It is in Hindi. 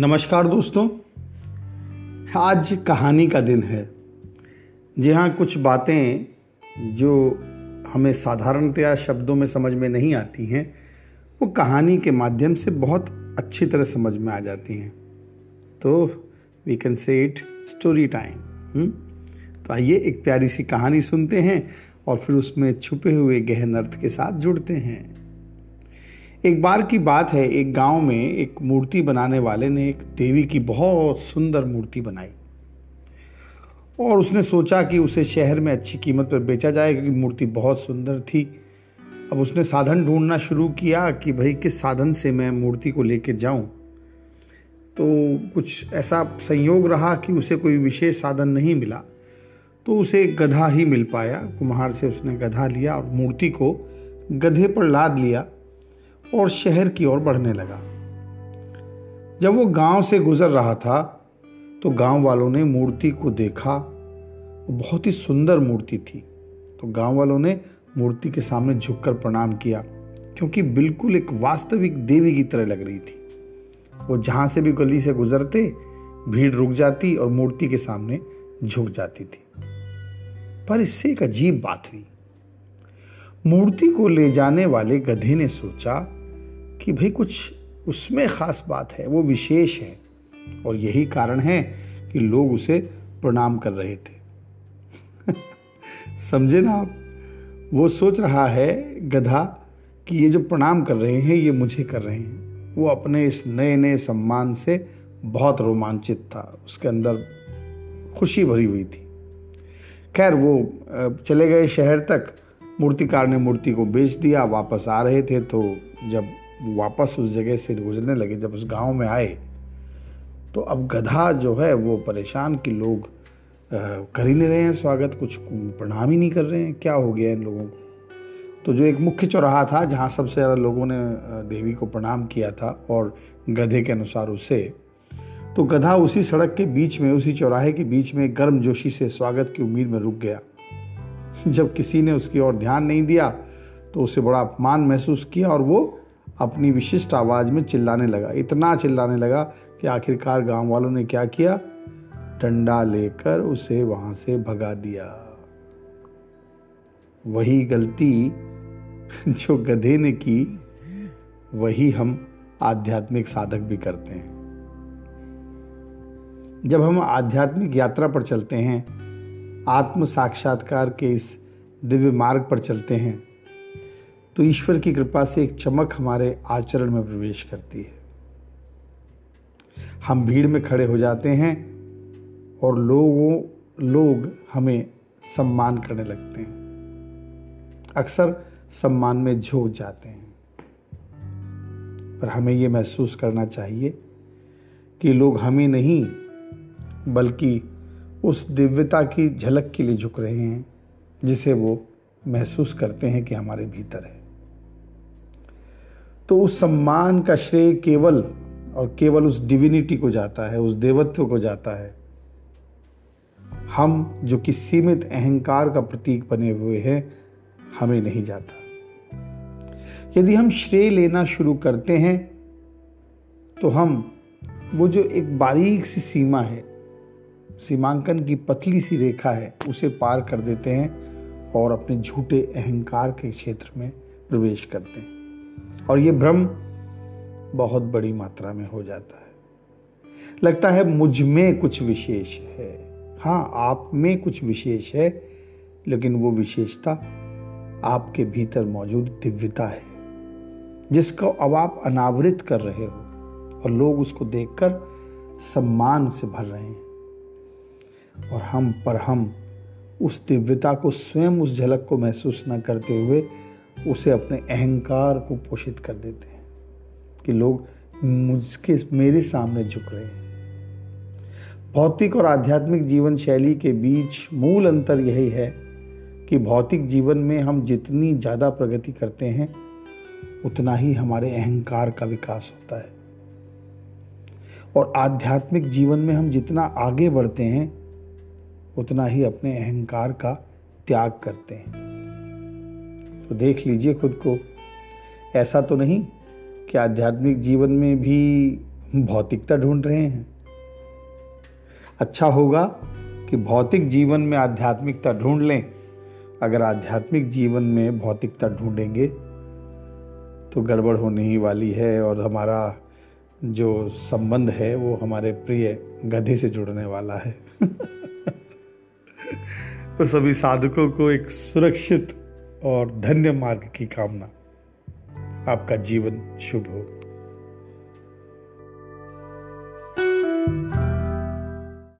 नमस्कार दोस्तों। आज कहानी का दिन है। जी हाँ कुछ बातें जो हमें साधारणतया शब्दों में समझ में नहीं आती हैं, वो कहानी के माध्यम से बहुत अच्छी तरह समझ में आ जाती हैं। तो we can say it story time तो आइए एक प्यारी सी कहानी सुनते हैं और फिर उसमें छुपे हुए गहन अर्थ के साथ जुड़ते हैं। एक बार की बात है, एक गाँव में एक मूर्ति बनाने वाले ने एक देवी की बहुत सुंदर मूर्ति बनाई। और उसने सोचा कि उसे शहर में अच्छी कीमत पर बेचा जाए, क्योंकि मूर्ति बहुत सुंदर थी। अब उसने साधन ढूंढना शुरू किया कि भाई, किस साधन से मैं मूर्ति को लेकर जाऊँ? तो कुछ ऐसा संयोग रहा कि उसे कोई विशेष साधन नहीं मिला। तो उसे गधा ही मिल पाया। कुम्हार से उसने गधा लिया और मूर्ति को गधे पर लाद लिया। और शहर की ओर बढ़ने लगा। जब वो गाँव से गुजर रहा था तो गाँव वालों ने मूर्ति को देखा। बहुत ही सुंदर मूर्ति थी। तो गाँव वालों ने मूर्ति के सामने झुककर प्रणाम किया, क्योंकि बिल्कुल एक वास्तविक देवी की तरह लग रही थी। वो जहाँ से भी गली से गुजरते, भीड़ रुक जाती और मूर्ति के सामने झुक जाती थी। पर इससे एक अजीब बात हुई। मूर्ति को ले जाने वाले गधे ने सोचा कि भाई कुछ उसमें ख़ास बात है, वो विशेष है। और यही कारण है कि लोग उसे प्रणाम कर रहे थे। समझे ना आप? वो सोच रहा है, गधा, कि ये जो प्रणाम कर रहे हैं, ये मुझे कर रहे हैं। वो अपने इस नए नए सम्मान से बहुत रोमांचित था। उसके अंदर खुशी भरी हुई थी। खैर, वो चले गए शहर तक। मूर्तिकार ने मूर्ति को बेच दिया, वापस आ रहे थे तो जब वापस उस जगह से गुजरने लगे, जब उस गाँव में आए तो अब गधा जो है, वो परेशान कि लोग कर ही नहीं रहे हैं स्वागत, कुछ प्रणाम ही नहीं कर रहे हैं। क्या हो गया इन लोगों को? तो जो एक मुख्य चौराहा था, जहाँ सबसे ज़्यादा लोगों ने देवी को प्रणाम किया था और गधे के अनुसार उसे तो गधा उसी सड़क के बीच में, उसी चौराहे के बीच में गर्म जोशी से स्वागत की उम्मीद में रुक गया। जब किसी ने उसकी ओर ध्यान नहीं दिया तो उसे बड़ा अपमान महसूस किया और वो अपनी विशिष्ट आवाज़ में चिल्लाने लगा। इतना चिल्लाने लगा कि आखिरकार गाँव वालों ने क्या किया? डंडा लेकर उसे वहाँ से भगा दिया। वही गलती जो गधे ने की, वही हम आध्यात्मिक साधक भी करते हैं। जब हम आध्यात्मिक यात्रा पर चलते हैं, आत्म साक्षात्कार के इस दिव्य मार्ग पर चलते हैं तो ईश्वर की कृपा से एक चमक हमारे आचरण में प्रवेश करती है। हम भीड़ में खड़े हो जाते हैं और लोगों, लोग हमें सम्मान करने लगते हैं। अक्सर सम्मान में झोंक जाते हैं। पर हमें ये महसूस करना चाहिए कि लोग हमें नहीं, बल्कि उस दिव्यता की झलक के लिए झुक रहे हैं, जिसे वो महसूस करते हैं कि हमारे भीतर है। तो उस सम्मान का श्रेय केवल और केवल उस डिविनिटी को जाता है, उस देवत्व को जाता है। हम जो कि सीमित अहंकार का प्रतीक बने हुए हैं, हमें नहीं जाता। यदि हम श्रेय लेना शुरू करते हैं तो हम वो जो एक बारीक सी सीमा है, सीमांकन की पतली सी रेखा है, उसे पार कर देते हैं और अपने झूठे अहंकार के क्षेत्र में प्रवेश करते हैं। और ये भ्रम बहुत बड़ी मात्रा में हो जाता है। लगता है मुझमें कुछ विशेष है। हाँ आप में कुछ विशेष है, लेकिन वो विशेषता आपके भीतर मौजूद दिव्यता है, जिसको अब आप अनावृत कर रहे हो और लोग उसको देखकर सम्मान से भर रहे हैं। और हम पर हम उस दिव्यता को स्वयं उस झलक को महसूस न करते हुए उसे अपने अहंकार को पोषित कर देते हैं कि लोग मुझके, मेरे सामने झुक रहे हैं। भौतिक और आध्यात्मिक जीवन शैली के बीच मूल अंतर यही है कि भौतिक जीवन में हम जितनी ज़्यादा प्रगति करते हैं, उतना ही हमारे अहंकार का विकास होता है। और आध्यात्मिक जीवन में हम जितना आगे बढ़ते हैं, उतना ही अपने अहंकार का त्याग करते हैं। तो देख लीजिए खुद को। ऐसा तो नहीं कि आध्यात्मिक जीवन में भी भौतिकता ढूंढ रहे हैं। अच्छा होगा कि भौतिक जीवन में आध्यात्मिकता ढूंढ लें। अगर आध्यात्मिक जीवन में भौतिकता ढूंढेंगे तो गड़बड़ होने ही वाली है और हमारा जो संबंध है, वो हमारे प्रिय गधे से जुड़ने वाला है। तो सभी साधकों को एक सुरक्षित और धन्य मार्ग की कामना। आपका जीवन शुभ हो।